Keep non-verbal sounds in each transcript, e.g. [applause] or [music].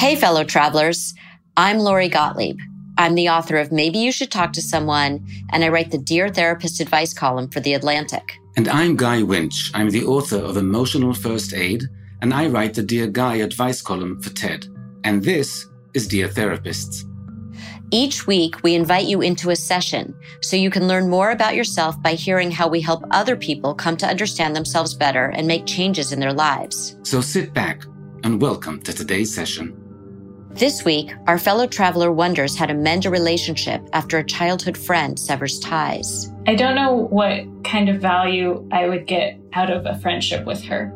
Hey, fellow travelers. I'm Lori Gottlieb. I'm the author of Maybe You Should Talk to Someone, and I write the Dear Therapist advice column for The Atlantic. And I'm Guy Winch. I'm the author of Emotional First Aid, and I write the Dear Guy advice column for TED. And this is Dear Therapists. Each week, we invite you into a session so you can learn more about yourself by hearing how we help other people come to understand themselves better and make changes in their lives. So sit back and welcome to today's session. This week, our fellow traveler wonders how to mend a relationship after a childhood friend severs ties. I don't know what kind of value I would get out of a friendship with her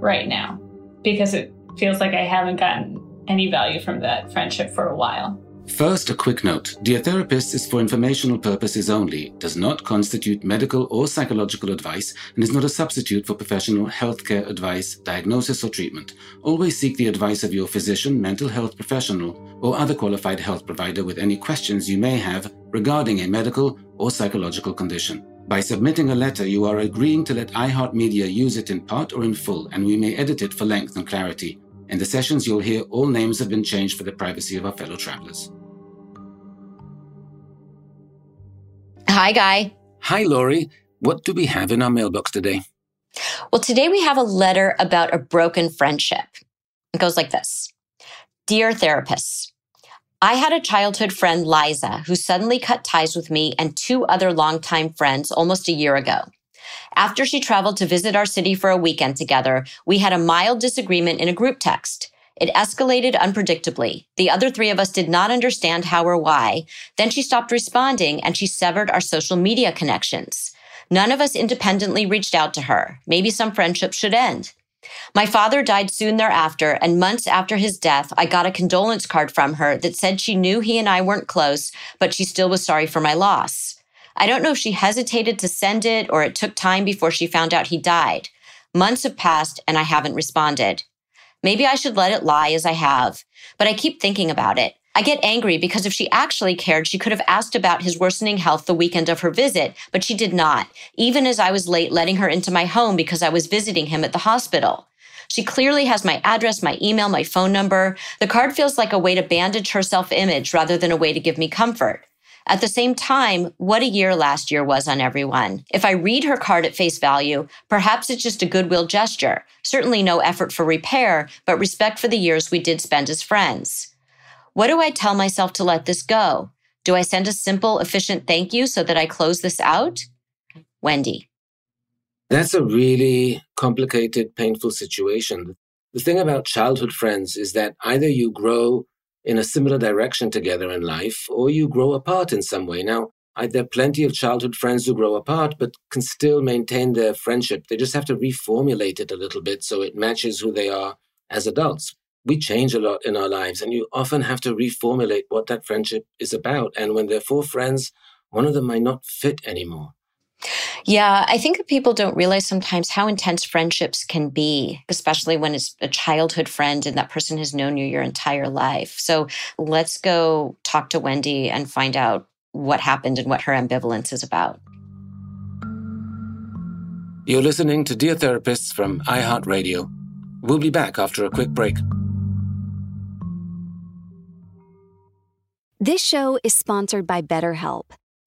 right now because it feels like I haven't gotten any value from that friendship for a while. First, a quick note. Dear Therapist is for informational purposes only, does not constitute medical or psychological advice, and is not a substitute for professional healthcare advice, diagnosis, or treatment. Always seek the advice of your physician, mental health professional, or other qualified health provider with any questions you may have regarding a medical or psychological condition. By submitting a letter, you are agreeing to let iHeartMedia use it in part or in full, and we may edit it for length and clarity. In the sessions, you'll hear all names have been changed for the privacy of our fellow travelers. Hi, Guy. Hi, Lori. What do we have in our mailbox today? Well, today we have a letter about a broken friendship. It goes like this Dear therapists, I had a childhood friend, Liza, who suddenly cut ties with me and two other longtime friends almost a year ago. After she traveled to visit our city for a weekend together, we had a mild disagreement in a group text. It escalated unpredictably. The other three of us did not understand how or why. Then she stopped responding and she severed our social media connections. None of us independently reached out to her. Maybe some friendships should end. My father died soon thereafter, and months after his death, I got a condolence card from her that said she knew he and I weren't close, but she still was sorry for my loss. I don't know if she hesitated to send it or it took time before she found out he died. Months have passed and I haven't responded. Maybe I should let it lie as I have, but I keep thinking about it. I get angry because if she actually cared, she could have asked about his worsening health the weekend of her visit, but she did not, even as I was late letting her into my home because I was visiting him at the hospital. She clearly has my address, my email, my phone number. The card feels like a way to bandage her self image rather than a way to give me comfort. At the same time, what a year last year was on everyone. If I read her card at face value, perhaps it's just a goodwill gesture. Certainly no effort for repair, but respect for the years we did spend as friends. What do I tell myself to let this go? Do I send a simple, efficient thank you so that I close this out? Wendy. That's a really complicated, painful situation. The thing about childhood friends is that either you grow in a similar direction together in life, or you grow apart in some way. Now, I, there are plenty of childhood friends who grow apart, but can still maintain their friendship. They just have to reformulate it a little bit so it matches who they are as adults. We change a lot in our lives, and you often have to reformulate what that friendship is about. And when there are four friends, one of them might not fit anymore. Yeah, I think that people don't realize sometimes how intense friendships can be, especially when it's a childhood friend and that person has known you your entire life. So let's go talk to Wendy and find out what happened and what her ambivalence is about. You're listening to Dear Therapists from iHeartRadio. We'll be back after a quick break. This show is sponsored by BetterHelp.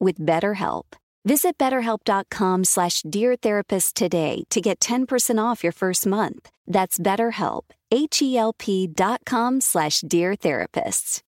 with BetterHelp. Visit betterhelp.com slash deartherapist today to get 10% off your first month. That's betterhelp, H-E-L-P dot com slash deartherapists.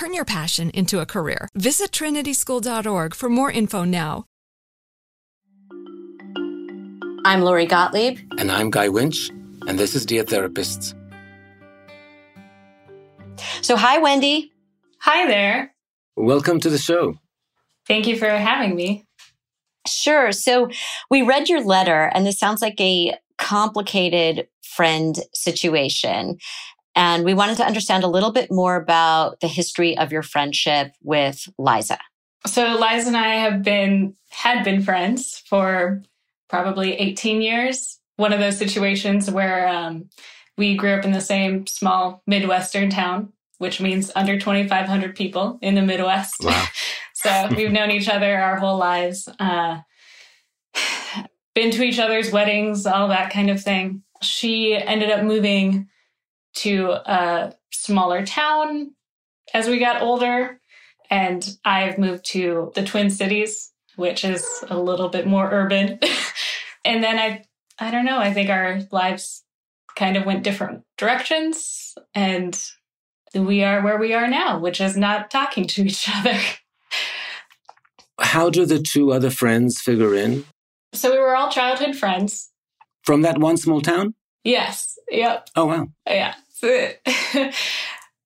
Turn your passion into a career. Visit trinityschool.org for more info now. I'm Lori Gottlieb. And I'm Guy Winch, and this is Dear Therapists. So, hi, Wendy. Hi there. Welcome to the show. Thank you for having me. Sure. So, we read your letter, and this sounds like a complicated friend situation. And we wanted to understand a little bit more about the history of your friendship with Liza. So Liza and I have been had been friends for probably 18 years. One of those situations where um, we grew up in the same small Midwestern town, which means under 2,500 people in the Midwest. Wow. [laughs] so we've known each other our whole lives, uh, [sighs] been to each other's weddings, all that kind of thing. She ended up moving to a smaller town as we got older. And I've moved to the Twin Cities, which is a little bit more urban. [laughs] and then I, I don't know, I think our lives kind of went different directions. And we are where we are now, which is not talking to each [laughs] other. How do the two other friends figure in? So we were all childhood friends. From that one small town? Yes. Yep. Oh, wow. Yeah. [laughs]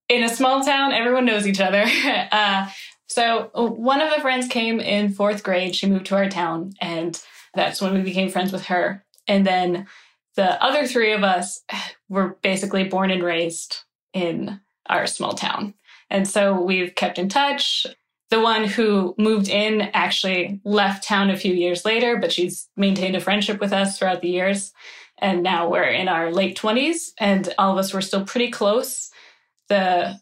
in a small town, everyone knows each other. [laughs] Uh, so one of the friends came in fourth grade. She moved to our town, and that's when we became friends with her. And then the other three of us were basically born and raised in our small town. And so we've kept in touch. The one who moved in actually left town a few years later, but she's maintained a friendship with us throughout the years. And now we're in our late 20s, and all of us were still pretty close. The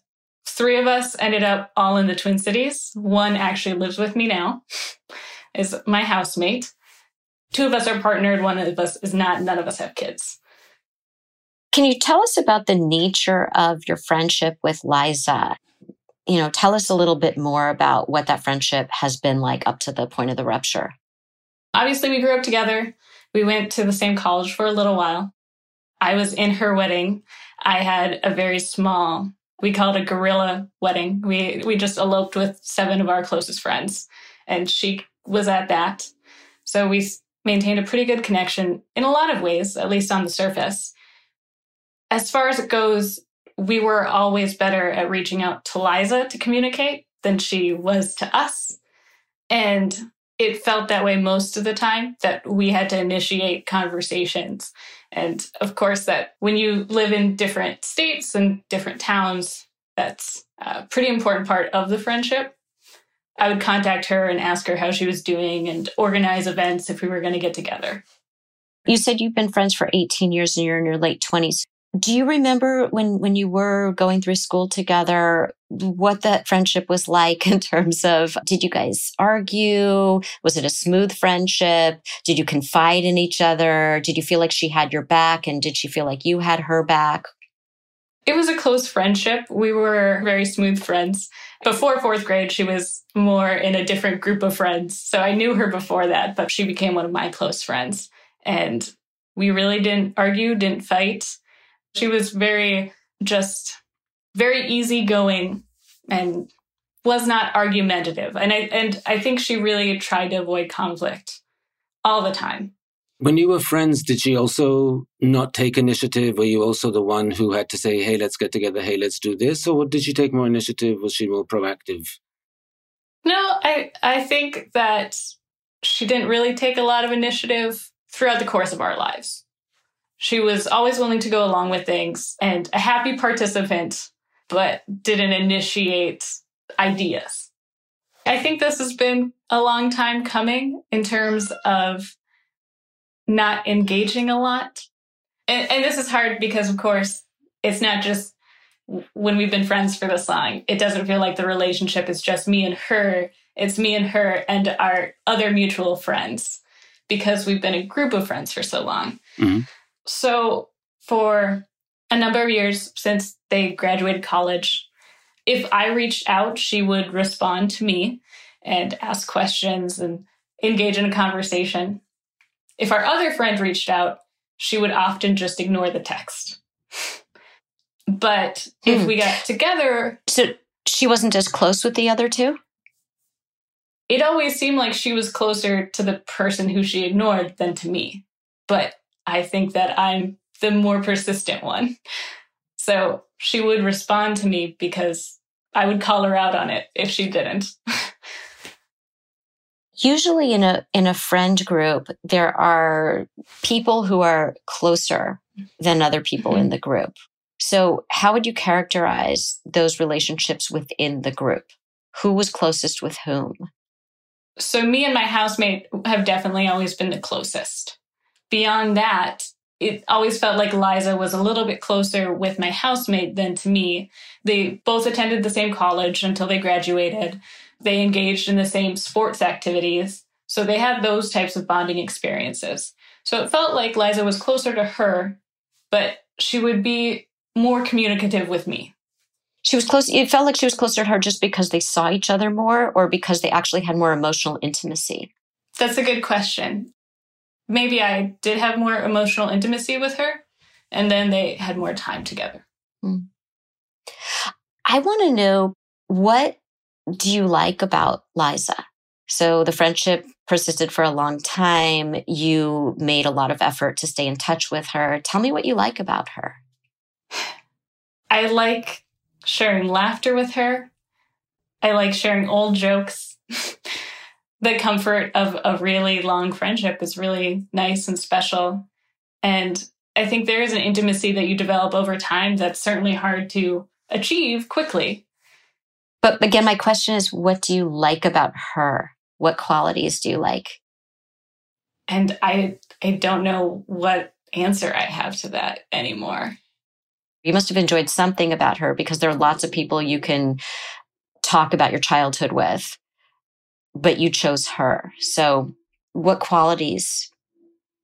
three of us ended up all in the Twin Cities. One actually lives with me now, [laughs] is my housemate. Two of us are partnered, one of us is not. None of us have kids. Can you tell us about the nature of your friendship with Liza? You know, tell us a little bit more about what that friendship has been like up to the point of the rupture. Obviously, we grew up together. We went to the same college for a little while. I was in her wedding. I had a very small, we called a guerrilla wedding. We we just eloped with seven of our closest friends, and she was at that. So we maintained a pretty good connection in a lot of ways, at least on the surface. As far as it goes, we were always better at reaching out to Liza to communicate than she was to us. And it felt that way most of the time that we had to initiate conversations. And of course, that when you live in different states and different towns, that's a pretty important part of the friendship. I would contact her and ask her how she was doing and organize events if we were going to get together. You said you've been friends for 18 years and you're in your late 20s. Do you remember when when you were going through school together what that friendship was like [laughs] in terms of did you guys argue? Was it a smooth friendship? Did you confide in each other? Did you feel like she had your back and did she feel like you had her back? It was a close friendship. We were very smooth friends. Before fourth grade, she was more in a different group of friends. So I knew her before that, but she became one of my close friends. And we really didn't argue, didn't fight. She was very just very easygoing and was not argumentative. And I and I think she really tried to avoid conflict all the time. When you were friends, did she also not take initiative? Were you also the one who had to say, hey, let's get together, hey, let's do this? Or did she take more initiative? Was she more proactive? No, I, I think that she didn't really take a lot of initiative throughout the course of our lives. She was always willing to go along with things and a happy participant, but didn't initiate ideas. I think this has been a long time coming in terms of not engaging a lot. And, and this is hard because, of course, it's not just when we've been friends for this long. It doesn't feel like the relationship is just me and her. It's me and her and our other mutual friends because we've been a group of friends for so long. Mm-hmm. So, for a number of years since they graduated college, if I reached out, she would respond to me and ask questions and engage in a conversation. If our other friend reached out, she would often just ignore the text. [laughs] But if hmm. we got together. So she wasn't as close with the other two? It always seemed like she was closer to the person who she ignored than to me. But I think that I'm the more persistent one. So she would respond to me because I would call her out on it if she didn't. usually in a in a friend group there are people who are closer than other people mm-hmm. in the group so how would you characterize those relationships within the group who was closest with whom so me and my housemate have definitely always been the closest beyond that it always felt like Liza was a little bit closer with my housemate than to me. They both attended the same college until they graduated. They engaged in the same sports activities. So they had those types of bonding experiences. So it felt like Liza was closer to her, but she would be more communicative with me. She was close. It felt like she was closer to her just because they saw each other more or because they actually had more emotional intimacy. That's a good question. Maybe I did have more emotional intimacy with her, and then they had more time together. Mm. I want to know what do you like about Liza? So the friendship persisted for a long time. You made a lot of effort to stay in touch with her. Tell me what you like about her. [sighs] I like sharing laughter with her. I like sharing old jokes. [laughs] the comfort of a really long friendship is really nice and special. And I think there is an intimacy that you develop over time that's certainly hard to achieve quickly. But again, my question is what do you like about her? What qualities do you like? And I I don't know what answer I have to that anymore. You must have enjoyed something about her because there are lots of people you can talk about your childhood with, but you chose her. So, what qualities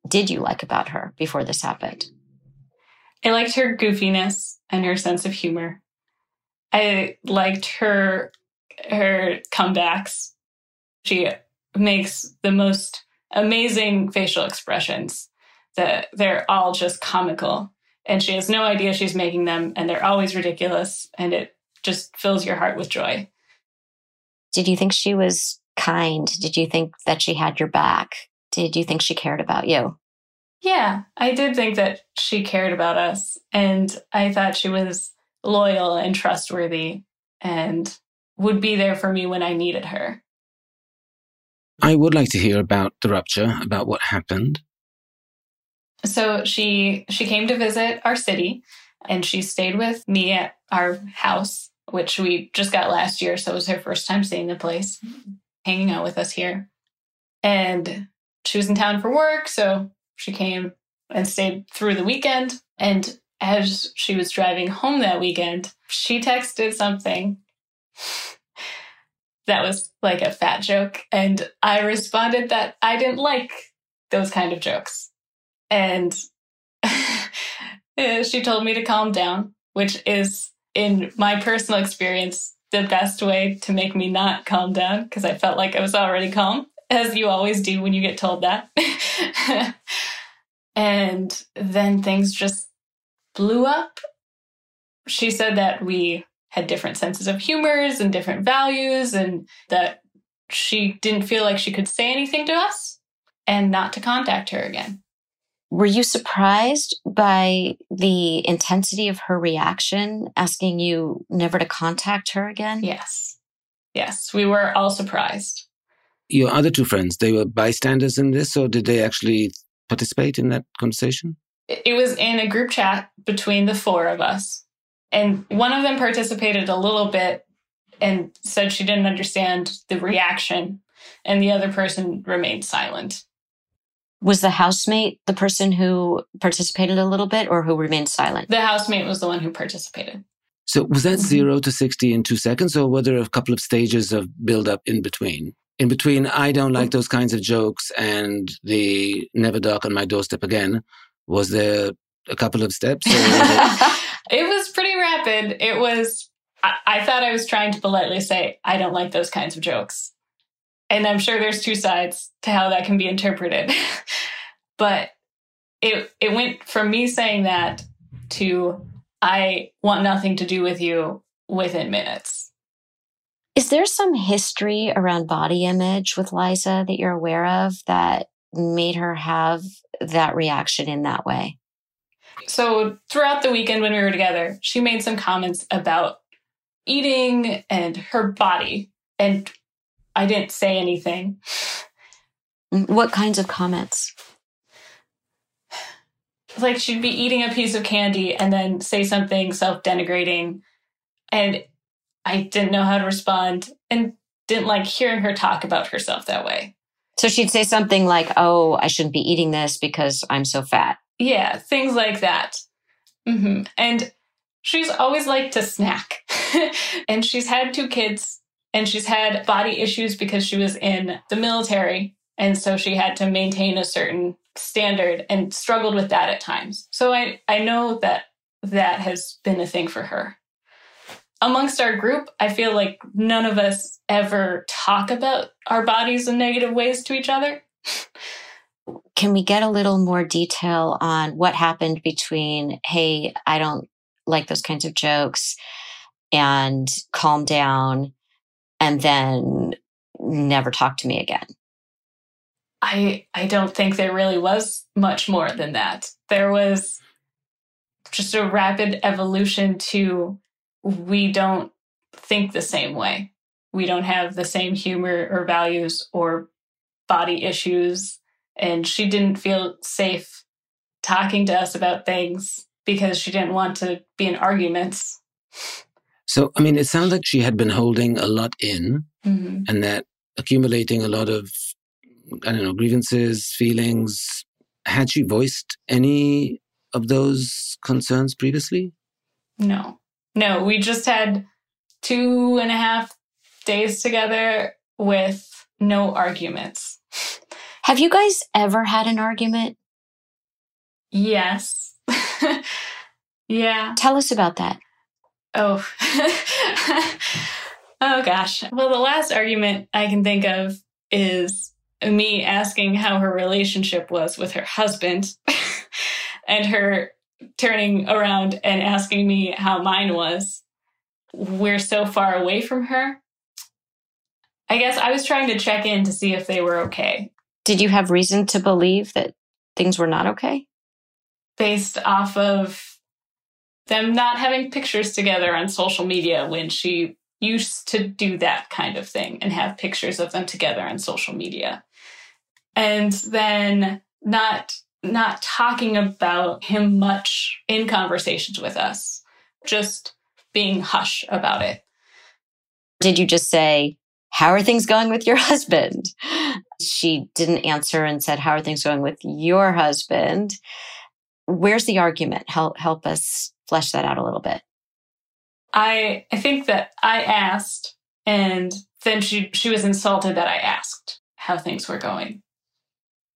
did you like about her before this happened? I liked her goofiness and her sense of humor. I liked her her comebacks. She makes the most amazing facial expressions that they're all just comical and she has no idea she's making them and they're always ridiculous and it just fills your heart with joy. Did you think she was kind? Did you think that she had your back? Did you think she cared about you? Yeah, I did think that she cared about us and I thought she was loyal and trustworthy and would be there for me when I needed her. I would like to hear about the rupture, about what happened. So she she came to visit our city and she stayed with me at our house, which we just got last year, so it was her first time seeing the place, hanging out with us here. And she was in town for work, so she came and stayed through the weekend. And as she was driving home that weekend, she texted something [laughs] that was like a fat joke. And I responded that I didn't like those kind of jokes. And [laughs] she told me to calm down, which is, in my personal experience, the best way to make me not calm down because I felt like I was already calm, as you always do when you get told that. [laughs] and then things just blew up. She said that we had different senses of humors and different values, and that she didn't feel like she could say anything to us and not to contact her again. Were you surprised by the intensity of her reaction, asking you never to contact her again? Yes. Yes, we were all surprised. Your other two friends, they were bystanders in this, or did they actually participate in that conversation? It was in a group chat between the four of us. And one of them participated a little bit and said she didn't understand the reaction, and the other person remained silent. Was the housemate the person who participated a little bit or who remained silent? The housemate was the one who participated. So was that mm-hmm. zero to 60 in two seconds, or were there a couple of stages of build up in between? In between, I don't like those kinds of jokes and the never dark on my doorstep again. Was there a couple of steps? it-, [laughs] it was pretty rapid. It was, I-, I thought I was trying to politely say, I don't like those kinds of jokes. And I'm sure there's two sides to how that can be interpreted. [laughs] but it it went from me saying that to I want nothing to do with you within minutes. Is there some history around body image with Liza that you're aware of that made her have that reaction in that way? So, throughout the weekend when we were together, she made some comments about eating and her body. And I didn't say anything. What kinds of comments? Like she'd be eating a piece of candy and then say something self denigrating. And I didn't know how to respond and didn't like hearing her talk about herself that way. So she'd say something like, Oh, I shouldn't be eating this because I'm so fat. Yeah, things like that. Mm-hmm. And she's always liked to snack. [laughs] and she's had two kids and she's had body issues because she was in the military. And so she had to maintain a certain standard and struggled with that at times. So I, I know that that has been a thing for her. Amongst our group, I feel like none of us ever talk about our bodies in negative ways to each other. Can we get a little more detail on what happened between, hey, I don't like those kinds of jokes, and calm down, and then never talk to me again. I I don't think there really was much more than that. There was just a rapid evolution to we don't think the same way. We don't have the same humor or values or body issues and she didn't feel safe talking to us about things because she didn't want to be in arguments. So, I mean, it sounds like she had been holding a lot in mm-hmm. and that accumulating a lot of, I don't know, grievances, feelings. Had she voiced any of those concerns previously? No, no. We just had two and a half days together with no arguments. [laughs] Have you guys ever had an argument? Yes. [laughs] yeah. Tell us about that. Oh. [laughs] oh gosh. Well, the last argument I can think of is me asking how her relationship was with her husband [laughs] and her turning around and asking me how mine was. We're so far away from her. I guess I was trying to check in to see if they were okay. Did you have reason to believe that things were not okay? Based off of them not having pictures together on social media when she used to do that kind of thing and have pictures of them together on social media. And then not not talking about him much in conversations with us, just being hush about it. Did you just say, How are things going with your husband? She didn't answer and said, How are things going with your husband? where's the argument? Help help us flesh that out a little bit. I I think that I asked and then she she was insulted that I asked how things were going.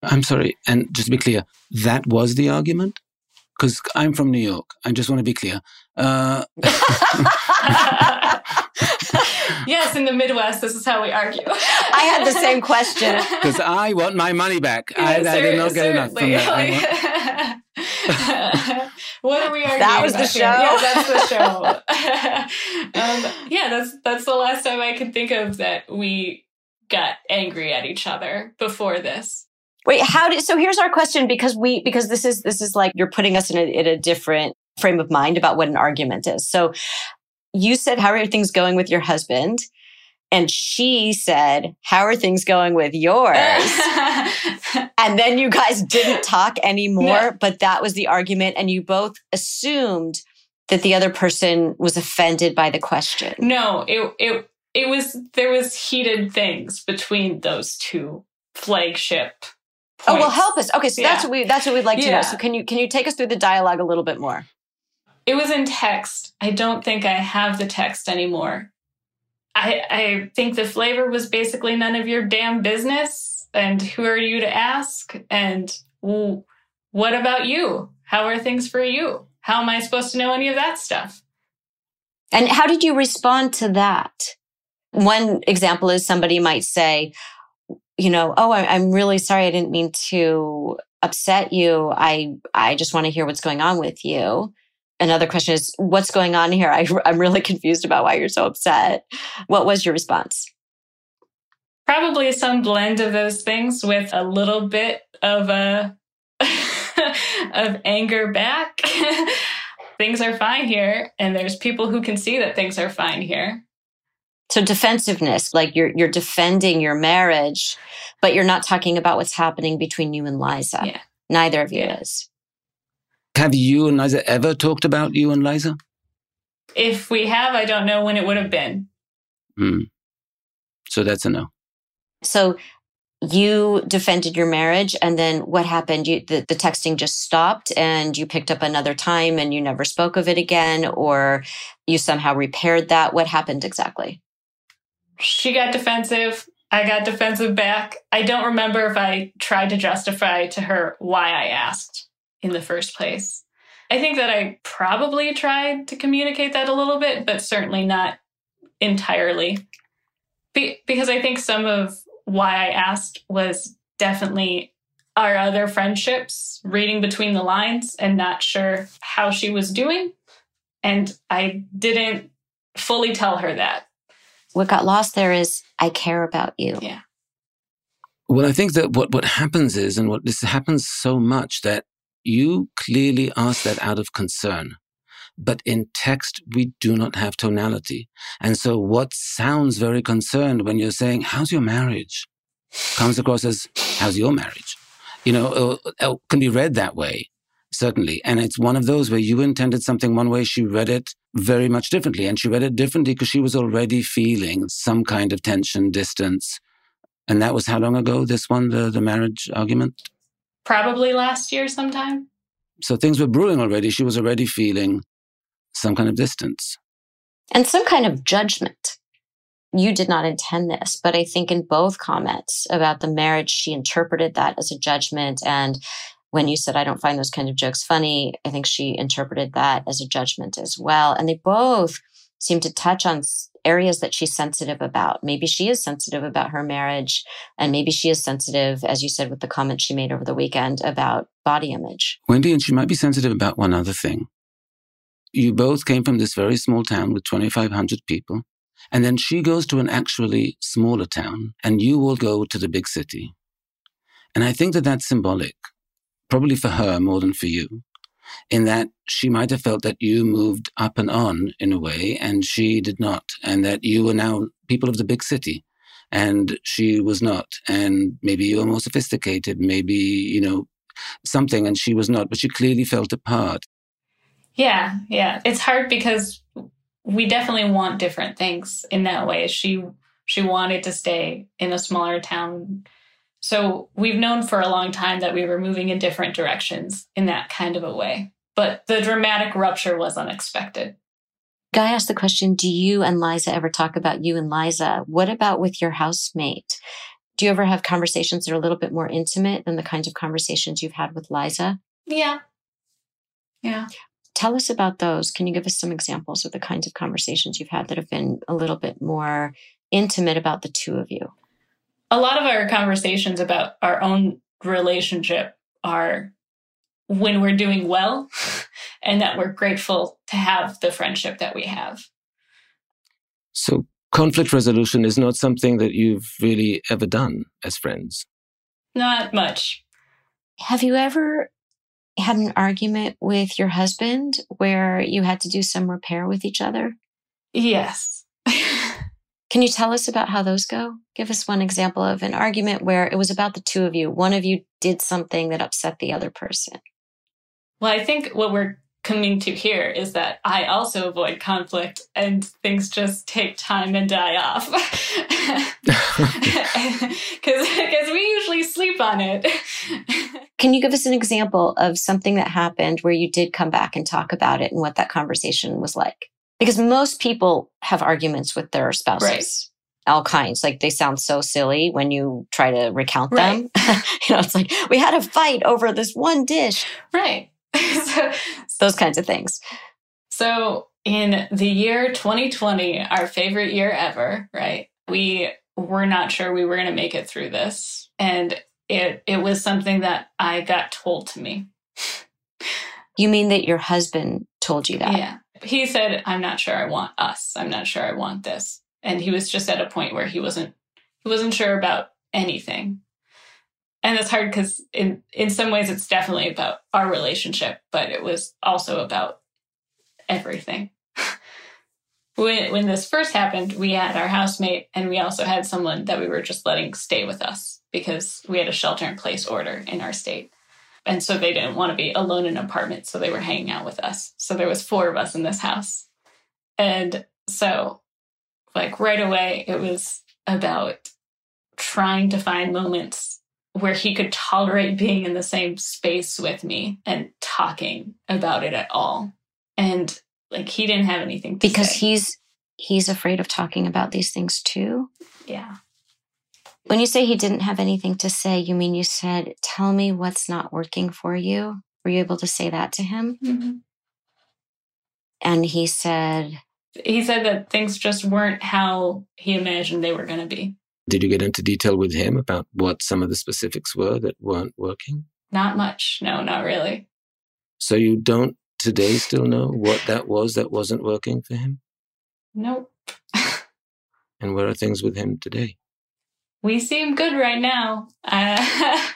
I'm sorry, and just to be clear, that was the argument? Because I'm from New York. I just want to be clear. Uh... [laughs] [laughs] [laughs] yes, in the Midwest, this is how we argue. I had the same question. [laughs] Because I want my money back. Yeah, I, I, did not get enough from that. [laughs] what are we arguing? That was the show. Yeah, that's the show. [laughs] um, yeah, that's that's the last time I can think of that we got angry at each other before this. Wait, how did so here's our question because we because this is this is like you're putting us in a, in a different frame of mind about what an argument is. So you said how are things going with your husband? And she said, How are things going with yours? [laughs] and then you guys didn't talk anymore, no. but that was the argument. And you both assumed that the other person was offended by the question. No, it, it, it was, there was heated things between those two flagship Points. Oh well, help us. Okay, so yeah. that's what we that's what we'd like to know. So can you can you take us through the dialogue a little bit more? It was in text. I don't think I have the text anymore. I I think the flavor was basically none of your damn business. And who are you to ask? And what about you? How are things for you? How am I supposed to know any of that stuff? And how did you respond to that? One example is somebody might say, you know, oh, I, am really sorry. I didn't mean to upset you. I, I just want to hear what's going on with you. Another question is, what's going on here? I, I'm really confused about why you're so upset. What was your response? Probably some blend of those things with a little bit of a [laughs] of anger back. [laughs] things are fine here, and there's people who can see that things are fine here. So defensiveness, like you're you're defending your marriage, but you're not talking about what's happening between you and Liza. Yeah. Neither of you yeah. is. Have you and Liza ever talked about you and Liza? If we have, I don't know when it would have been. Hmm. So that's a no. So you defended your marriage and then what happened you the, the texting just stopped and you picked up another time and you never spoke of it again or you somehow repaired that what happened exactly she got defensive i got defensive back i don't remember if i tried to justify to her why i asked in the first place i think that i probably tried to communicate that a little bit but certainly not entirely Be- because i think some of why I asked was definitely our other friendships, reading between the lines and not sure how she was doing. And I didn't fully tell her that. What got lost there is I care about you. Yeah. Well, I think that what, what happens is, and what this happens so much, that you clearly ask that out of concern. But in text, we do not have tonality. And so what sounds very concerned when you're saying, how's your marriage? Comes across as, how's your marriage? You know, uh, can be read that way, certainly. And it's one of those where you intended something one way, she read it very much differently. And she read it differently because she was already feeling some kind of tension, distance. And that was how long ago, this one, the, the marriage argument? Probably last year sometime. So things were brewing already. She was already feeling some kind of distance. And some kind of judgment. You did not intend this, but I think in both comments about the marriage, she interpreted that as a judgment. And when you said, I don't find those kind of jokes funny, I think she interpreted that as a judgment as well. And they both seem to touch on areas that she's sensitive about. Maybe she is sensitive about her marriage, and maybe she is sensitive, as you said, with the comment she made over the weekend about body image. Wendy, and she might be sensitive about one other thing you both came from this very small town with 2,500 people. And then she goes to an actually smaller town, and you will go to the big city. And I think that that's symbolic, probably for her more than for you, in that she might have felt that you moved up and on in a way, and she did not, and that you were now people of the big city, and she was not. And maybe you were more sophisticated, maybe, you know, something, and she was not, but she clearly felt apart. Yeah, yeah. It's hard because we definitely want different things in that way. She she wanted to stay in a smaller town So we've known for a long time that we were moving in different directions in that kind of a way. But the dramatic rupture was unexpected. Guy asked the question Do you and Liza ever talk about you and Liza? What about with your housemate? Do you ever have conversations that are a little bit more intimate than the kinds of conversations you've had with Liza? Yeah. Yeah. Tell us about those. Can you give us some examples of the kinds of conversations you've had that have been a little bit more intimate about the two of you? A lot of our conversations about our own relationship are when we're doing well [laughs] and that we're grateful to have the friendship that we have. So, conflict resolution is not something that you've really ever done as friends? Not much. Have you ever had an argument with your husband where you had to do some repair with each other? Yes. [laughs] Can you tell us about how those go? Give us one example of an argument where it was about the two of you. One of you did something that upset the other person. Well, I think what we're coming to here is that I also avoid conflict and things just take time and die off. [laughs] Because we usually sleep on it. Can you give us an example of something that happened where you did come back and talk about it and what that conversation was like? Because most people have arguments with their spouses. Right. All kinds. Like they sound so silly when you try to recount them. [laughs] You know, it's like we had a fight over this one dish. Right. [laughs] so, Those kinds of things. so in the year 2020, our favorite year ever, right? We were not sure we were going to make it through this. And it, it was something that I got told to me. You mean that your husband told you that? Yeah. He said, I'm not sure I want us. I'm not sure I want this. And he was just at a point where he wasn't he wasn't sure about anything. And it's hard because in in some ways it's definitely about our relationship, but it was also about everything. [laughs] when when this first happened, we had our housemate and we also had someone that we were just letting stay with us because we had a shelter in place order in our state. And so they didn't want to be alone in an apartment, so they were hanging out with us. So there was four of us in this house. And so like right away it was about trying to find moments where he could tolerate being in the same space with me and talking about it at all. And like he didn't have anything to Because say. he's he's afraid of talking about these things too. yeah. When you say he didn't have anything to say, you mean you said, "Tell me what's not working for you." Were you able to say that to him? Mhm. And he said, He said that things just weren't how he imagined they were going to be. Did you get into detail with him about what some of the specifics were that weren't working? Not much. No, not really. So you don't today still know what that was that wasn't working for him? Nope. [laughs] And where are things with him today? We seem good right now. Uh, [laughs]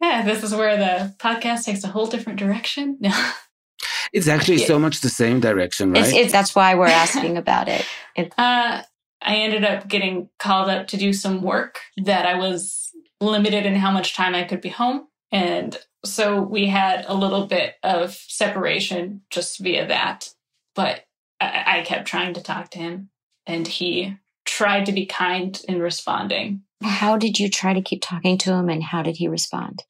yeah, this is where the podcast takes a whole different direction. [laughs] No. It's actually so much the same direction, right? it's, it's, "That's why we're asking about it." [laughs] It- Uh, I ended up getting called up to do some work that I was limited in how much time I could be home. And so we had a little bit of separation just via that. But I, I kept trying to talk to him, and he tried to be kind in responding. How did you try to keep talking to him, and how did he respond?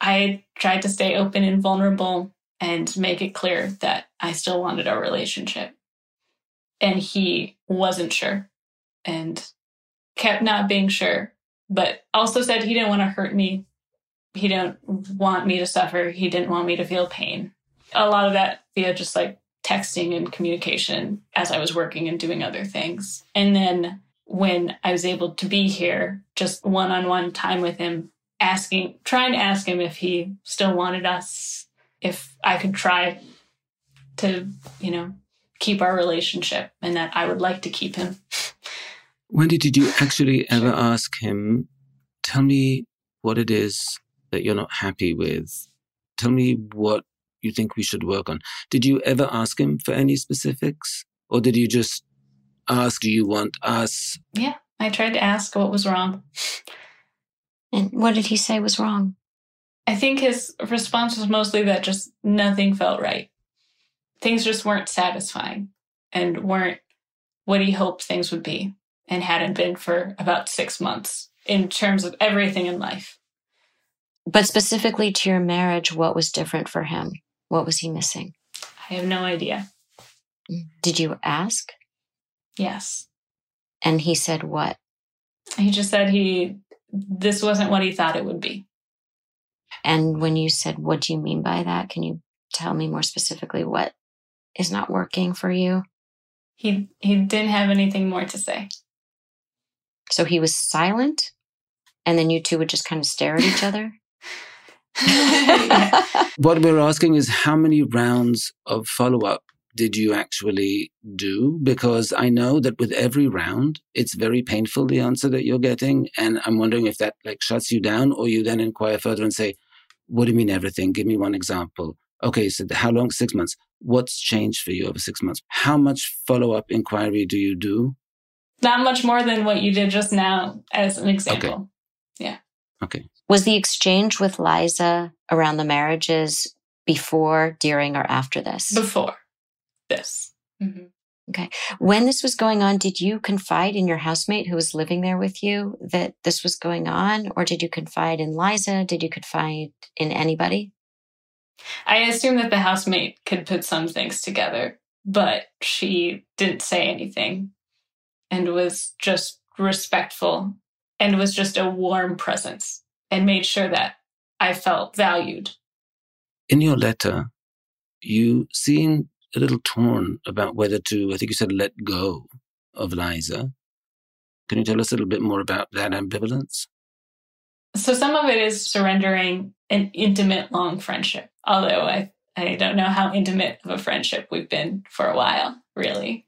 I tried to stay open and vulnerable and make it clear that I still wanted our relationship. And he wasn't sure and kept not being sure, but also said he didn't want to hurt me. He didn't want me to suffer. He didn't want me to feel pain. A lot of that via just like texting and communication as I was working and doing other things. And then when I was able to be here, just one on one time with him, asking, trying to ask him if he still wanted us, if I could try to, you know, keep our relationship and that I would like to keep him. Wendy, did you actually ever ask him, tell me what it is that you're not happy with? Tell me what you think we should work on. Did you ever ask him for any specifics? Or did you just ask, do you want us? Yeah, I tried to ask what was wrong. And what did he say was wrong? I think his response was mostly that just nothing felt right. Things just weren't satisfying and weren't what he hoped things would be and hadn't been for about six months. in terms of everything in life. But specifically to your marriage, what was different for him? What was he missing? I have no idea. Did you ask? Yes. And he said what? He just said he this wasn't what he thought it would be. And when you said what do you mean by that? Can you tell me more specifically what is not working for you? He he didn't have anything more to say. So he was silent and then you two would just kind of stare at each [laughs] other? [laughs] What we're asking is how many rounds of follow up did you actually do? Because I know that with every round, it's very painful, the answer that you're getting. And I'm wondering if that like shuts you down or you then inquire further and say, what do you mean everything? Give me one example. Okay, so how long? Six months. What's changed for you over six months? How much follow up inquiry do you do? Not much more than what you did just now as an example. Okay. Yeah. Okay. Was the exchange with Liza around the marriages before, during, or after this? Before this. Mm-hmm. Okay. When this was going on, did you confide in your housemate who was living there with you that this was going on? Or did you confide in Liza? Did you confide in anybody? I assume that the housemate could put some things together, but she didn't say anything and was just respectful and was just a warm presence and made sure that I felt valued. In your letter, you seem a little torn about whether to, I think you said, let go of Liza. Can you tell us a little bit more about that ambivalence? So, some of it is surrendering an intimate, long friendship, although I, I don't know how intimate of a friendship we've been for a while, really.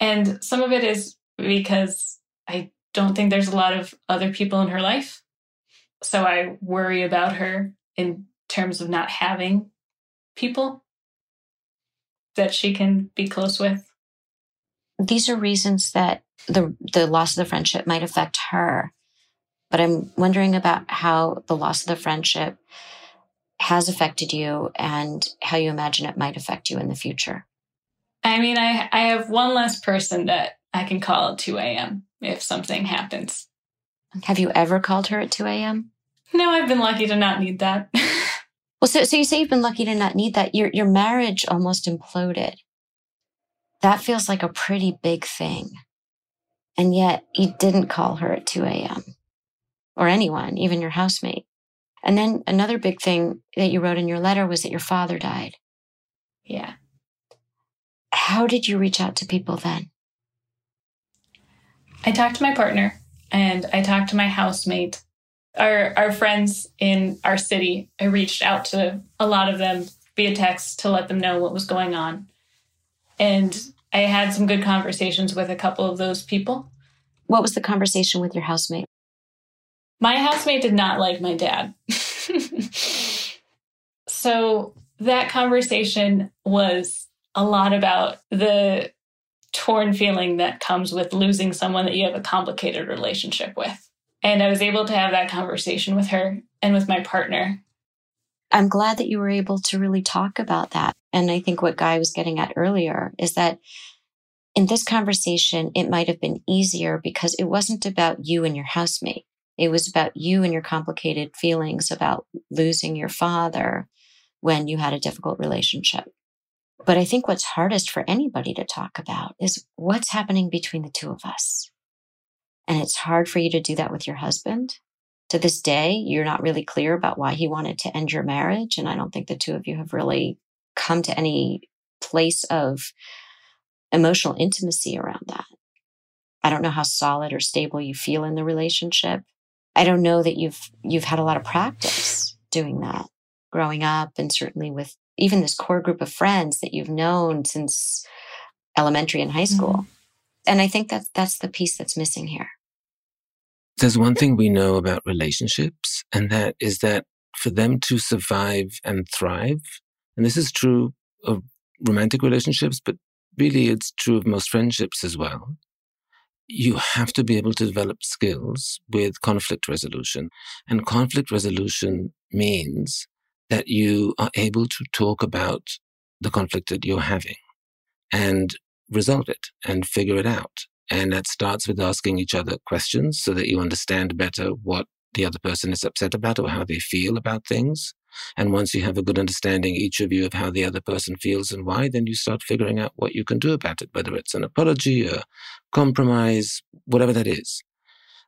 And some of it is because I don't think there's a lot of other people in her life. So, I worry about her in terms of not having people that she can be close with. These are reasons that the the loss of the friendship might affect her. But I'm wondering about how the loss of the friendship has affected you and how you imagine it might affect you in the future. I mean, I, I have one less person that I can call at 2 a.m. if something happens. Have you ever called her at 2 a.m.? No, I've been lucky to not need that. [laughs] Well, so, so you say you've been lucky to not need that. Your, your marriage almost imploded. That feels like a pretty big thing. And yet you didn't call her at 2 a.m. or anyone, even your housemate. And then another big thing that you wrote in your letter was that your father died. Yeah. How did you reach out to people then? I talked to my partner and I talked to my housemate our our friends in our city. I reached out to a lot of them via text to let them know what was going on. And I had some good conversations with a couple of those people. What was the conversation with your housemate? My housemate did not like my dad. [laughs] so that conversation was a lot about the torn feeling that comes with losing someone that you have a complicated relationship with. And I was able to have that conversation with her and with my partner. I'm glad that you were able to really talk about that. And I think what Guy was getting at earlier is that in this conversation, it might have been easier because it wasn't about you and your housemate. It was about you and your complicated feelings about losing your father when you had a difficult relationship. But I think what's hardest for anybody to talk about is what's happening between the two of us. And it's hard for you to do that with your husband. To this day, you're not really clear about why he wanted to end your marriage. And I don't think the two of you have really come to any place of emotional intimacy around that. I don't know how solid or stable you feel in the relationship. I don't know that you've you've had a lot of practice doing that growing up and certainly with even this core group of friends that you've known since elementary and high school. Mm-hmm. And I think that that's the piece that's missing here. There's one thing we know about relationships, and that is that for them to survive and thrive, and this is true of romantic relationships, but really it's true of most friendships as well. You have to be able to develop skills with conflict resolution. And conflict resolution means that you are able to talk about the conflict that you're having and resolve it and figure it out. And that starts with asking each other questions so that you understand better what the other person is upset about or how they feel about things. And once you have a good understanding, each of you, of how the other person feels and why, then you start figuring out what you can do about it, whether it's an apology, a compromise, whatever that is.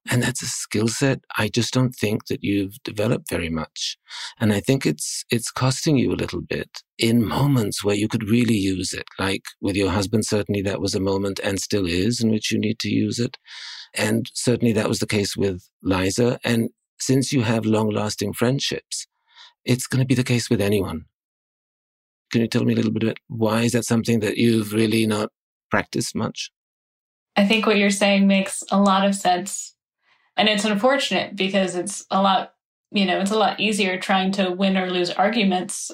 And that's a skill set I just don't think that you've developed very much. And I think it's, it's costing you a little bit in moments where you could really use it. Like with your husband, certainly that was a moment and still is in which you need to use it. And certainly that was the case with Liza. And since you have long lasting friendships, it's going to be the case with anyone. Can you tell me a little bit about why is that something that you've really not practiced much? I think what you're saying makes a lot of sense. And it's unfortunate because it's a lot, you know, it's a lot easier trying to win or lose arguments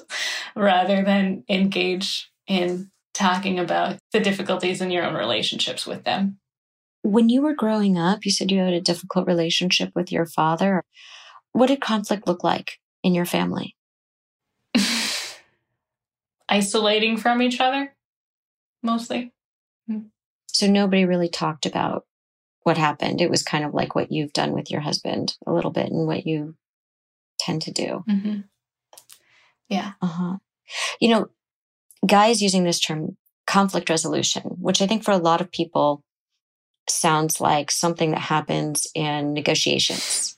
rather than engage in talking about the difficulties in your own relationships with them. When you were growing up, you said you had a difficult relationship with your father. What did conflict look like in your family? [laughs] Isolating from each other, mostly. Hmm. So nobody really talked about what happened. It was kind of like what you've done with your husband a little bit and what you tend to do. Mm-hmm. Yeah. Uh huh. You know, Guy's using this term conflict resolution, which I think for a lot of people sounds like something that happens in negotiations.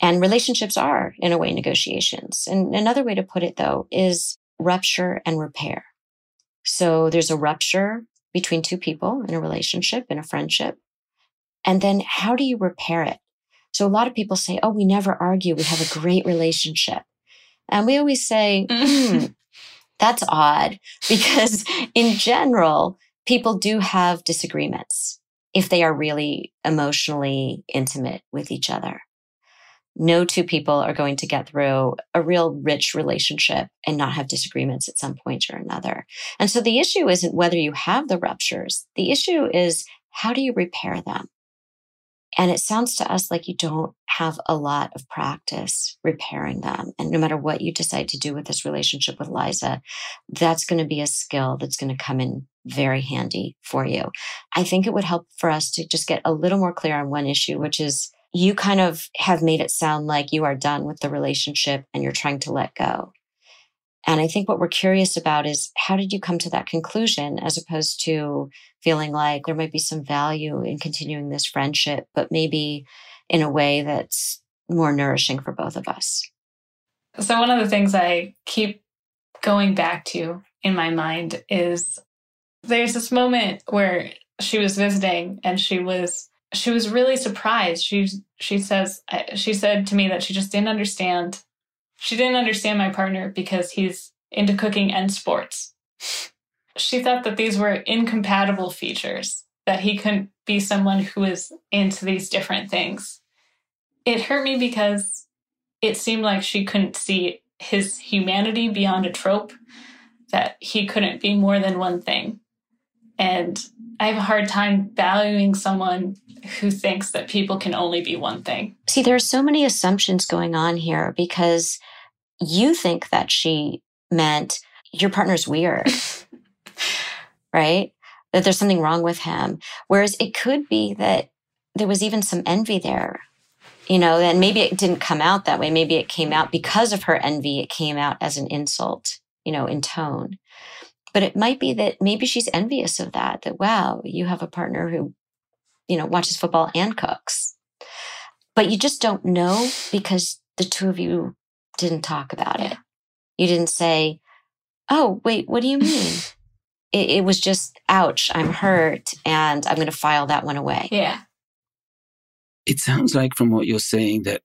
And relationships are, in a way, negotiations. And another way to put it, though, is rupture and repair. So there's a rupture between two people in a relationship, in a friendship. And then how do you repair it? So a lot of people say, oh, we never argue. We have a great relationship. And we always say, [laughs] hmm, that's odd because in general, people do have disagreements if they are really emotionally intimate with each other. No two people are going to get through a real rich relationship and not have disagreements at some point or another. And so the issue isn't whether you have the ruptures. The issue is how do you repair them? And it sounds to us like you don't have a lot of practice repairing them. And no matter what you decide to do with this relationship with Liza, that's going to be a skill that's going to come in very handy for you. I think it would help for us to just get a little more clear on one issue, which is you kind of have made it sound like you are done with the relationship and you're trying to let go. And I think what we're curious about is how did you come to that conclusion as opposed to feeling like there might be some value in continuing this friendship, but maybe in a way that's more nourishing for both of us? So, one of the things I keep going back to in my mind is there's this moment where she was visiting and she was she was really surprised she she says uh, she said to me that she just didn't understand she didn't understand my partner because he's into cooking and sports. She thought that these were incompatible features that he couldn't be someone who is into these different things. It hurt me because it seemed like she couldn't see his humanity beyond a trope that he couldn't be more than one thing and I have a hard time valuing someone who thinks that people can only be one thing. See, there are so many assumptions going on here because you think that she meant your partner's weird, [laughs] right? That there's something wrong with him. Whereas it could be that there was even some envy there, you know, and maybe it didn't come out that way. Maybe it came out because of her envy, it came out as an insult, you know, in tone. But it might be that maybe she's envious of that, that, wow, you have a partner who, you know, watches football and cooks. But you just don't know because the two of you didn't talk about it. You didn't say, oh, wait, what do you mean? [laughs] it, it was just, ouch, I'm hurt, and I'm going to file that one away. Yeah. It sounds like from what you're saying that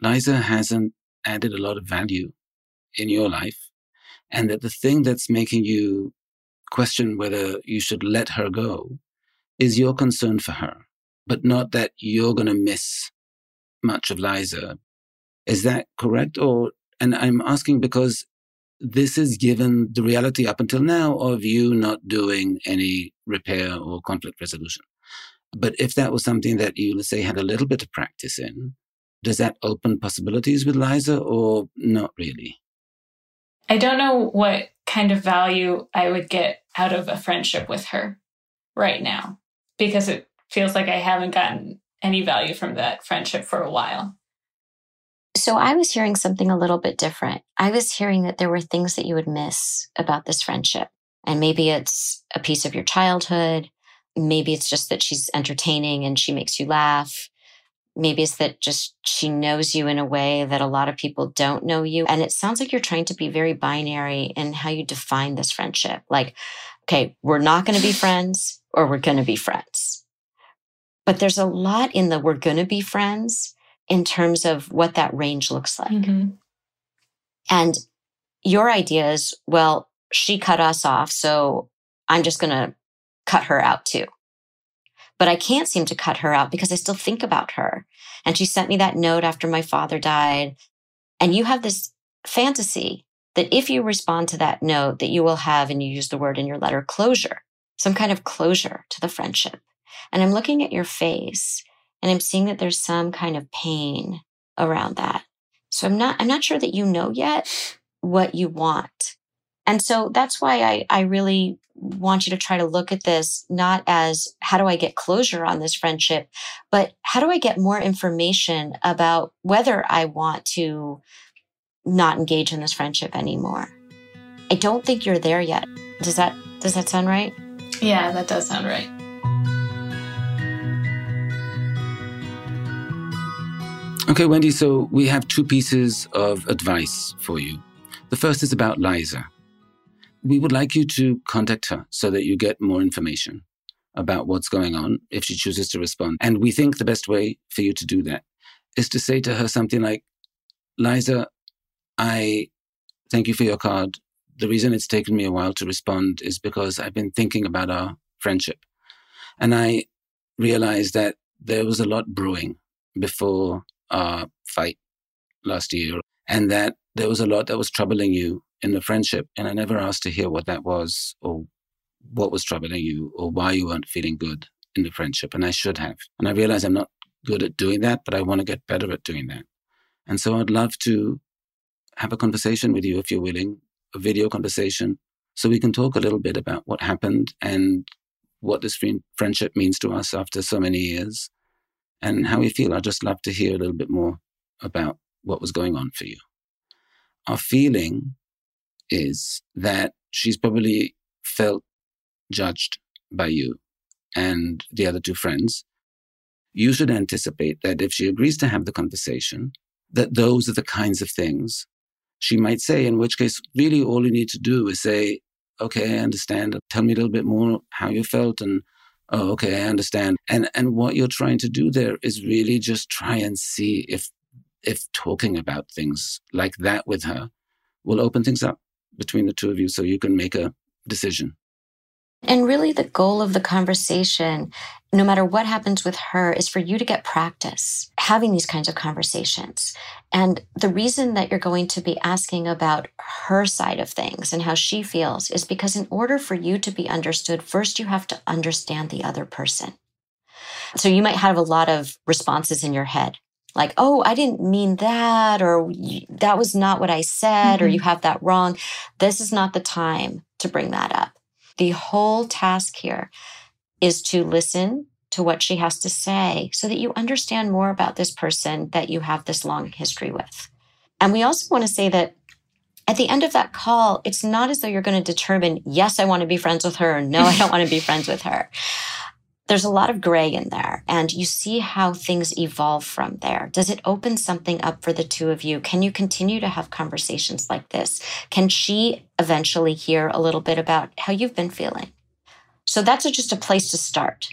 Liza hasn't added a lot of value in your life and that the thing that's making you question whether you should let her go is your concern for her, but not that you're going to miss much of Liza. Is that correct? Or, and I'm asking because this is given the reality up until now of you not doing any repair or conflict resolution. But if that was something that you, let's say, had a little bit of practice in, does that open possibilities with Liza or not really? I don't know what kind of value I would get out of a friendship with her right now because it feels like I haven't gotten any value from that friendship for a while. So I was hearing something a little bit different. I was hearing that there were things that you would miss about this friendship. And maybe it's a piece of your childhood. Maybe it's just that she's entertaining and she makes you laugh. Maybe it's that just she knows you in a way that a lot of people don't know you. And it sounds like you're trying to be very binary in how you define this friendship. Like, okay, we're not going to be friends or we're going to be friends. But there's a lot in the we're going to be friends in terms of what that range looks like. Mm-hmm. And your idea is, well, she cut us off. So I'm just going to cut her out too. But I can't seem to cut her out because I still think about her. And she sent me that note after my father died. And you have this fantasy that if you respond to that note, that you will have, and you use the word in your letter, closure, some kind of closure to the friendship. And I'm looking at your face and I'm seeing that there's some kind of pain around that. So I'm not, I'm not sure that you know yet what you want. And so that's why I, I really want you to try to look at this not as how do I get closure on this friendship, but how do I get more information about whether I want to not engage in this friendship anymore. I don't think you're there yet. Does that does that sound right? Yeah, that does sound right. Okay, Wendy, so we have two pieces of advice for you. The first is about Liza. We would like you to contact her so that you get more information about what's going on if she chooses to respond. And we think the best way for you to do that is to say to her something like, Liza, I thank you for your card. The reason it's taken me a while to respond is because I've been thinking about our friendship. And I realized that there was a lot brewing before our fight last year, and that there was a lot that was troubling you in the friendship. And I never asked to hear what that was or what was troubling you or why you weren't feeling good in the friendship. And I should have. And I realize I'm not good at doing that, but I want to get better at doing that. And so I'd love to have a conversation with you if you're willing, a video conversation, so we can talk a little bit about what happened and what this friendship means to us after so many years and how we feel. I'd just love to hear a little bit more about what was going on for you. Our feeling is that she's probably felt judged by you and the other two friends. You should anticipate that if she agrees to have the conversation, that those are the kinds of things she might say, in which case, really all you need to do is say, okay, I understand. Tell me a little bit more how you felt and oh, okay, I understand. And and what you're trying to do there is really just try and see if if talking about things like that with her will open things up between the two of you so you can make a decision. And really, the goal of the conversation, no matter what happens with her, is for you to get practice having these kinds of conversations. And the reason that you're going to be asking about her side of things and how she feels is because, in order for you to be understood, first you have to understand the other person. So you might have a lot of responses in your head like, oh, I didn't mean that, or that was not what I said, mm-hmm. or you have that wrong. This is not the time to bring that up. The whole task here is to listen to what she has to say so that you understand more about this person that you have this long history with. And we also want to say that at the end of that call, it's not as though you're going to determine, yes, I want to be friends with her, or no, I don't want to be friends with her. There's a lot of gray in there, and you see how things evolve from there. Does it open something up for the two of you? Can you continue to have conversations like this? Can she eventually hear a little bit about how you've been feeling? So that's just a place to start.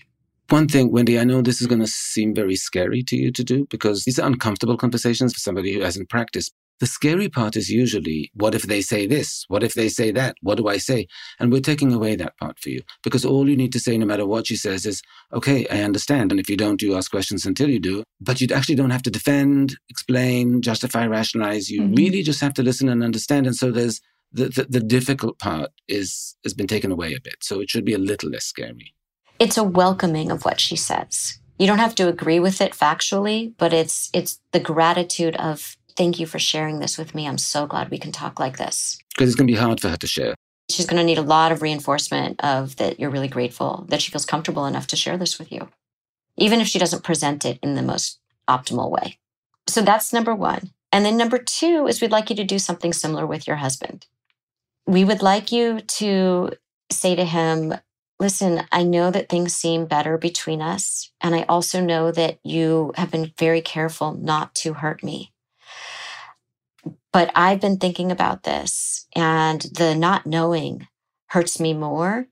One thing, Wendy, I know this is going to seem very scary to you to do because these are uncomfortable conversations for somebody who hasn't practiced. The scary part is usually, what if they say this? What if they say that? What do I say? And we're taking away that part for you because all you need to say, no matter what she says, is, okay, I understand. And if you don't, you ask questions until you do. But you actually don't have to defend, explain, justify, rationalize. You mm-hmm. really just have to listen and understand. And so there's the, the, the difficult part is has been taken away a bit. So it should be a little less scary. It's a welcoming of what she says. You don't have to agree with it factually, but it's it's the gratitude of Thank you for sharing this with me. I'm so glad we can talk like this. Because it's going to be hard for her to share. She's going to need a lot of reinforcement of that you're really grateful that she feels comfortable enough to share this with you. even if she doesn't present it in the most optimal way. So that's number one. And then number two is we'd like you to do something similar with your husband. We would like you to say to him, Listen, I know that things seem better between us. And I also know that you have been very careful not to hurt me. But I've been thinking about this, and the not knowing hurts me more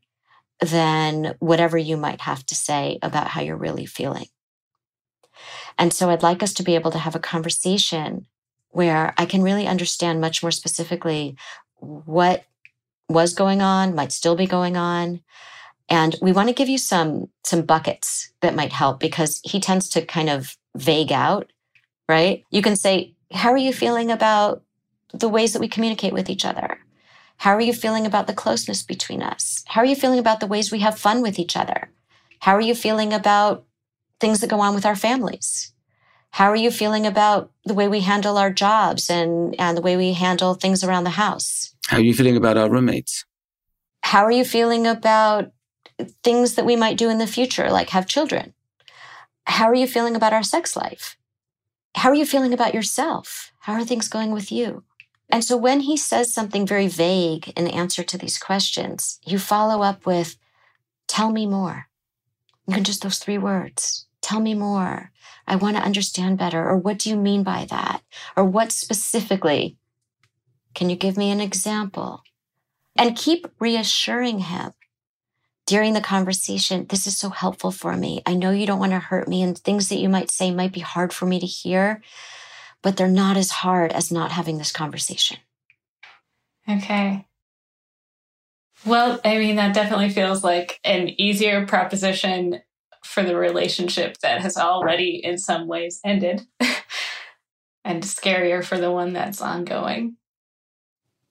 than whatever you might have to say about how you're really feeling. And so I'd like us to be able to have a conversation where I can really understand much more specifically what was going on, might still be going on. And we want to give you some some buckets that might help because he tends to kind of vague out, right? You can say, "How are you feeling about the ways that we communicate with each other? How are you feeling about the closeness between us? How are you feeling about the ways we have fun with each other? How are you feeling about things that go on with our families? How are you feeling about the way we handle our jobs and, and the way we handle things around the house? How are you feeling about our roommates? How are you feeling about things that we might do in the future, like have children? How are you feeling about our sex life? How are you feeling about yourself? How are things going with you? And so when he says something very vague in answer to these questions, you follow up with, tell me more. You can just those three words. Tell me more. I want to understand better. Or what do you mean by that? Or what specifically? Can you give me an example? And keep reassuring him during the conversation. This is so helpful for me. I know you don't want to hurt me, and things that you might say might be hard for me to hear, but they're not as hard as not having this conversation. Okay. Well, I mean, that definitely feels like an easier proposition for the relationship that has already, in some ways, ended, [laughs] and scarier for the one that's ongoing.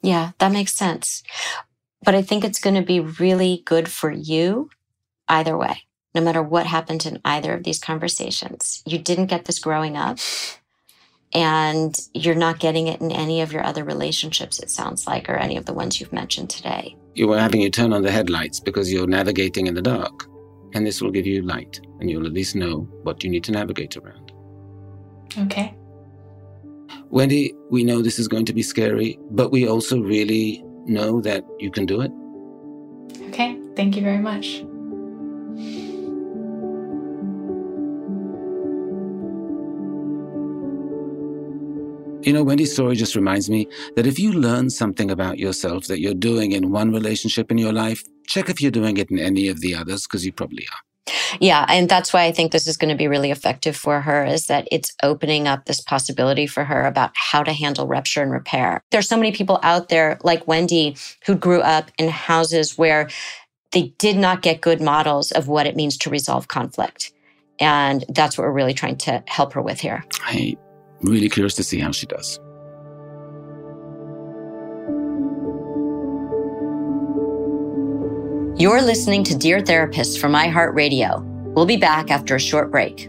Yeah, that makes sense. But I think it's going to be really good for you either way, no matter what happened in either of these conversations. You didn't get this growing up, and you're not getting it in any of your other relationships, it sounds like, or any of the ones you've mentioned today. You are having you turn on the headlights because you're navigating in the dark. And this will give you light, and you'll at least know what you need to navigate around. Okay. Wendy, we know this is going to be scary, but we also really know that you can do it. Okay. Thank you very much. You know, Wendy's story just reminds me that if you learn something about yourself that you're doing in one relationship in your life, check if you're doing it in any of the others, because you probably are. Yeah, and that's why I think this is going to be really effective for her is that it's opening up this possibility for her about how to handle rupture and repair. There's so many people out there like Wendy who grew up in houses where they did not get good models of what it means to resolve conflict. And that's what we're really trying to help her with here. I really curious to see how she does. You're listening to Dear Therapist from iHeartRadio. We'll be back after a short break.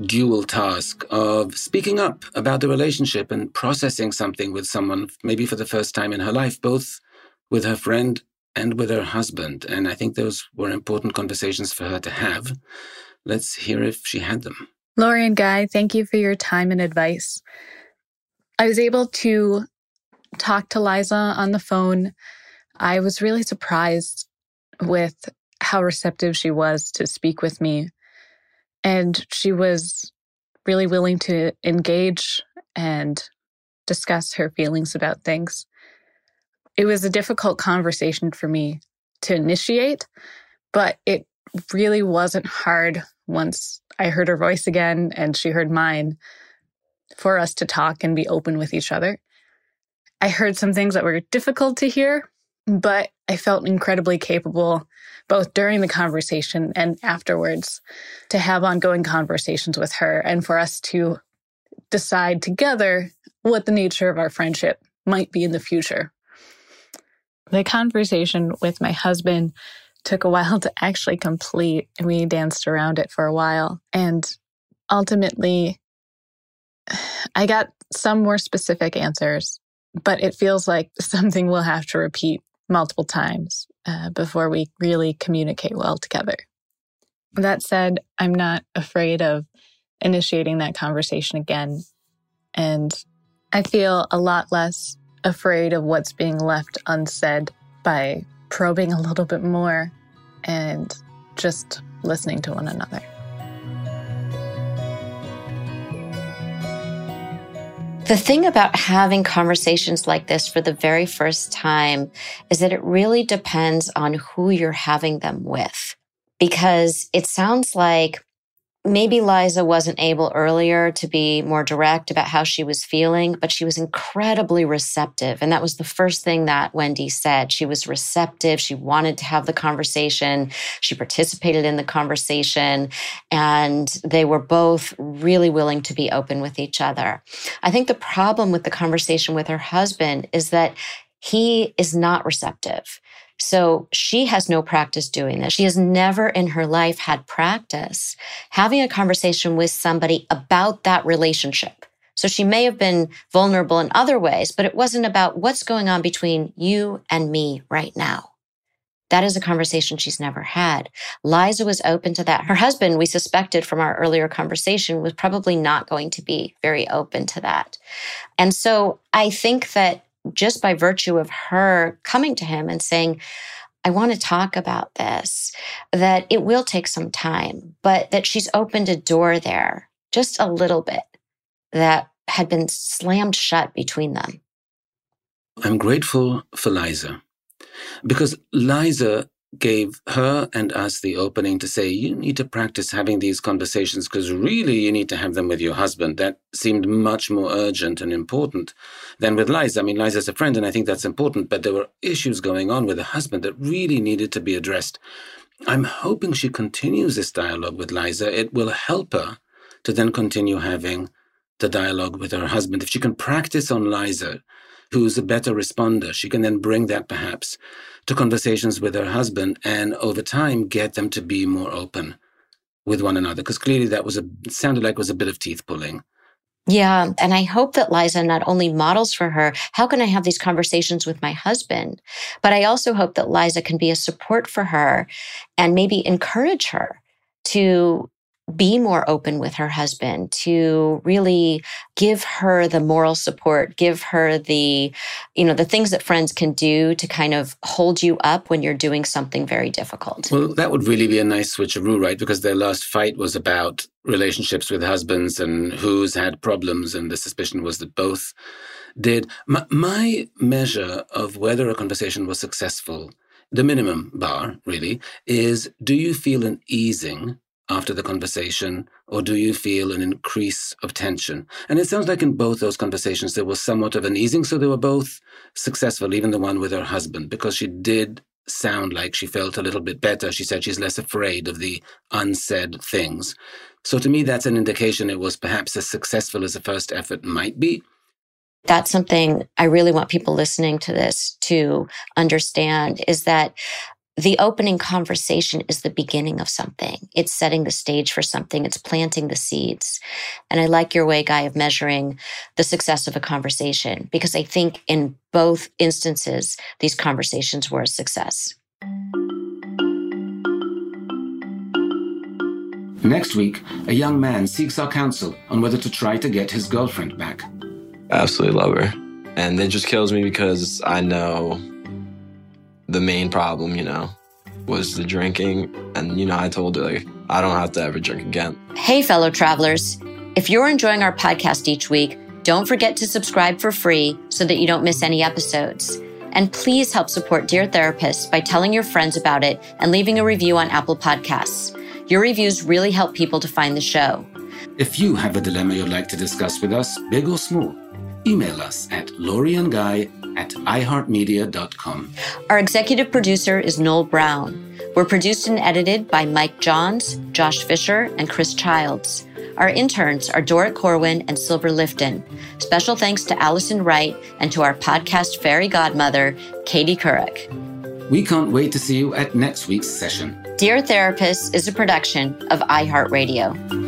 dual task of speaking up about the relationship and processing something with someone, maybe for the first time in her life, both with her friend and with her husband. And I think those were important conversations for her to have. Let's hear if she had them. Lori and Guy, thank you for your time and advice. I was able to talk to Liza on the phone. I was really surprised with how receptive she was to speak with me. And she was really willing to engage and discuss her feelings about things. It was a difficult conversation for me to initiate, but it really wasn't hard once I heard her voice again and she heard mine for us to talk and be open with each other. I heard some things that were difficult to hear, but I felt incredibly capable both during the conversation and afterwards to have ongoing conversations with her and for us to decide together what the nature of our friendship might be in the future. The conversation with my husband took a while [laughs] to actually complete. We danced around it for a while. And ultimately, I got some more specific answers, but it feels like [laughs] something we'll have to repeat multiple times uh, before we really communicate well together. That said, I'm not afraid of initiating that conversation again. And I feel a lot less afraid of what's being left unsaid by probing a little bit more and just listening to one another. The thing about having conversations like this for the very first time is that it really depends on who you're having them with. Because it sounds like maybe Liza wasn't able earlier to be more direct about how she was feeling, but she was incredibly receptive. And that was the first thing that Wendy said. She was receptive. She wanted to have the conversation. She participated in the conversation. And they were both really willing to be open with each other. I think the problem with the conversation with her husband is that he is not receptive. So she has no practice doing this. She has never in her life had practice having a conversation with somebody about that relationship. So she may have been vulnerable in other ways, but it wasn't about what's going on between you and me right now. That is a conversation she's never had. Liza was open to that. Her husband, we suspected from our earlier conversation, was probably not going to be very open to that. And so I think that just by virtue of her coming to him and saying, I want to talk about this, that it will take some time, but that she's opened a door there just a little bit that had been slammed shut between them. I'm grateful for Liza because Liza gave her and us the opening to say, you need to practice having these conversations because really you need to have them with your husband. That seemed much more urgent and important than with Liza. I mean, Liza's a friend and I think that's important, but there were issues going on with the husband that really needed to be addressed. I'm hoping she continues this dialogue with Liza. It will help her to then continue having the dialogue with her husband. If she can practice on Liza, who's a better responder, she can then bring that perhaps to conversations with her husband and over time get them to be more open with one another because clearly that was a sounded like was a bit of teeth pulling yeah. And I hope that Liza not only models for her, how can I have these conversations with my husband? But I also hope that Liza can be a support for her and maybe encourage her to be more open with her husband, to really give her the moral support, give her the, you know, the things that friends can do to kind of hold you up when you're doing something very difficult. Well, that would really be a nice switcheroo, right? Because their last fight was about relationships with husbands and who's had problems, and the suspicion was that both did. My, my measure of whether a conversation was successful, the minimum bar really, is do you feel an easing after the conversation, or do you feel an increase of tension? And it sounds like in both those conversations, there was somewhat of an easing. So they were both successful, even the one with her husband, because she did sound like she felt a little bit better. She said she's less afraid of the unsaid things. So to me, that's an indication it was perhaps as successful as the first effort might be. That's something I really want people listening to this to understand is that the opening conversation is the beginning of something. It's setting the stage for something. It's planting the seeds. And I like your way, Guy, of measuring the success of a conversation because I think in both instances, these conversations were a success. Next week, a young man seeks our counsel on whether to try to get his girlfriend back. Absolutely love her. And it just kills me because I know the main problem, you know, was the drinking. And, you know, I told her, like, I don't have to ever drink again. Hey, fellow travelers. If you're enjoying our podcast each week, don't forget to subscribe for free so that you don't miss any episodes. And please help support Dear Therapist by telling your friends about it and leaving a review on Apple Podcasts. Your reviews really help people to find the show. If you have a dilemma you'd like to discuss with us, big or small, email us at loriandguy at iheartmedia.com. Our executive producer is Noel Brown. We're produced and edited by Mike Johns, Josh Fisher, and Chris Childs. Our interns are Dorit Corwin and Silver Lifton. Special thanks to Allison Wright and to our podcast fairy godmother, Katie Couric. We can't wait to see you at next week's session. Dear Therapist is a production of iHeartRadio.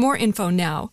more info now